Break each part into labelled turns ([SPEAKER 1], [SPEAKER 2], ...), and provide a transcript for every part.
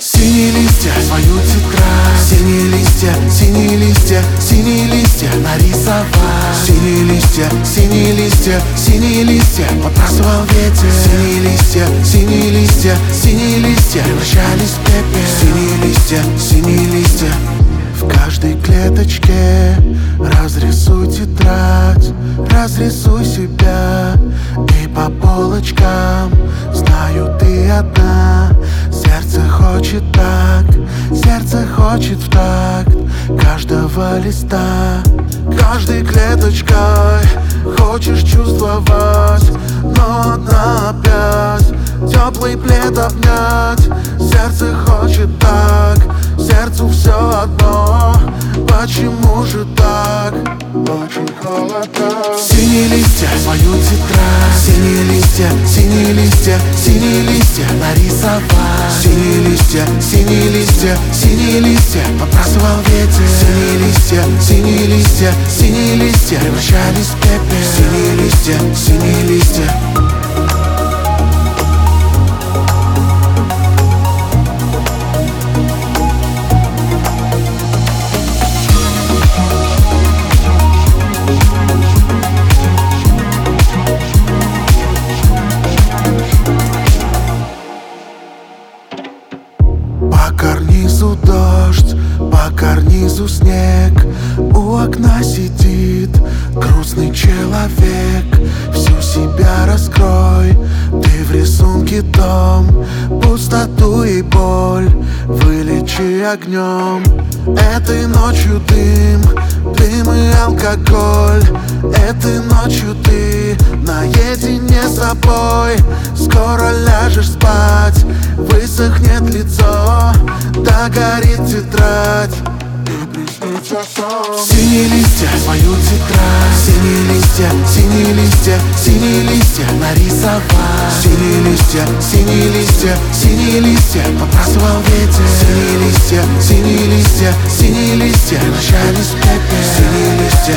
[SPEAKER 1] Синие листья, свою тетрадь Синие листья, синие листья, синие листья нарисовать Синие листья, синие листья, синие листья Подбрасывал ветер. Синие листья, синие листья, синие листья Превращались в пепел. Синие листья, синие листья в каждой клеточке. Разрисуй тетрадь Разрисуй себя. И по полочкам Знаю, ты одна Сердце хочет так, сердце хочет в такт Каждого листа, каждой клеточкой Хочешь чувствовать, но одна опять Теплый плед обнять. Сердце хочет так, сердцу все одно. Почему же так? Очень холодно Синие листья, свою тетрадь. Синие листья, синие листья, синие листья нарисовать Синие листья, синие листья, синие листья Подбрасывал ветер. Синие листья, синие листья, синие листья Превращались в пепел. Синие листья, синие листья карнизу снег. У окна сидит грустный человек. Всю себя раскрой Ты в рисунке дом Пустоту и боль Вылечи огнем. Этой ночью дым Дым и алкоголь. Этой ночью ты Наедине с собой. Скоро ляжешь спать Высохнет лицо Догорит тетрадь. Синие листья, свою тетрадь. Синие листья, синие листья, синие листья нарисовать. Синие листья, синие листья, синие листья Подбрасывал ветер. Синие листья, синие листья, синие листья Превращались в пепел. Синие листья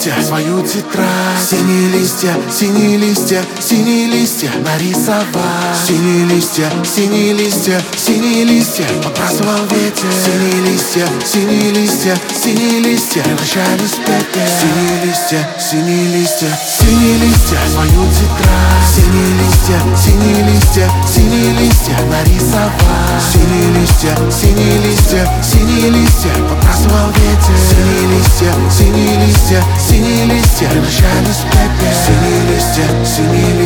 [SPEAKER 1] листья, свою тетрадь Синие листья, синие листья, синие листья нарисовать Синие листья, синие листья, синие листья Подбрасывал ветер Синие листья, синие листья, синие листья Превращались в пепел Синие листья, синие листья, синие листья Свою тетрадь Синие листья, синие листья, синие листья нарисовать Синие листья, синие листья, синие листья Подбрасывал ветер Синие листья, синие листья синие листья Превращались в Синие листья, синие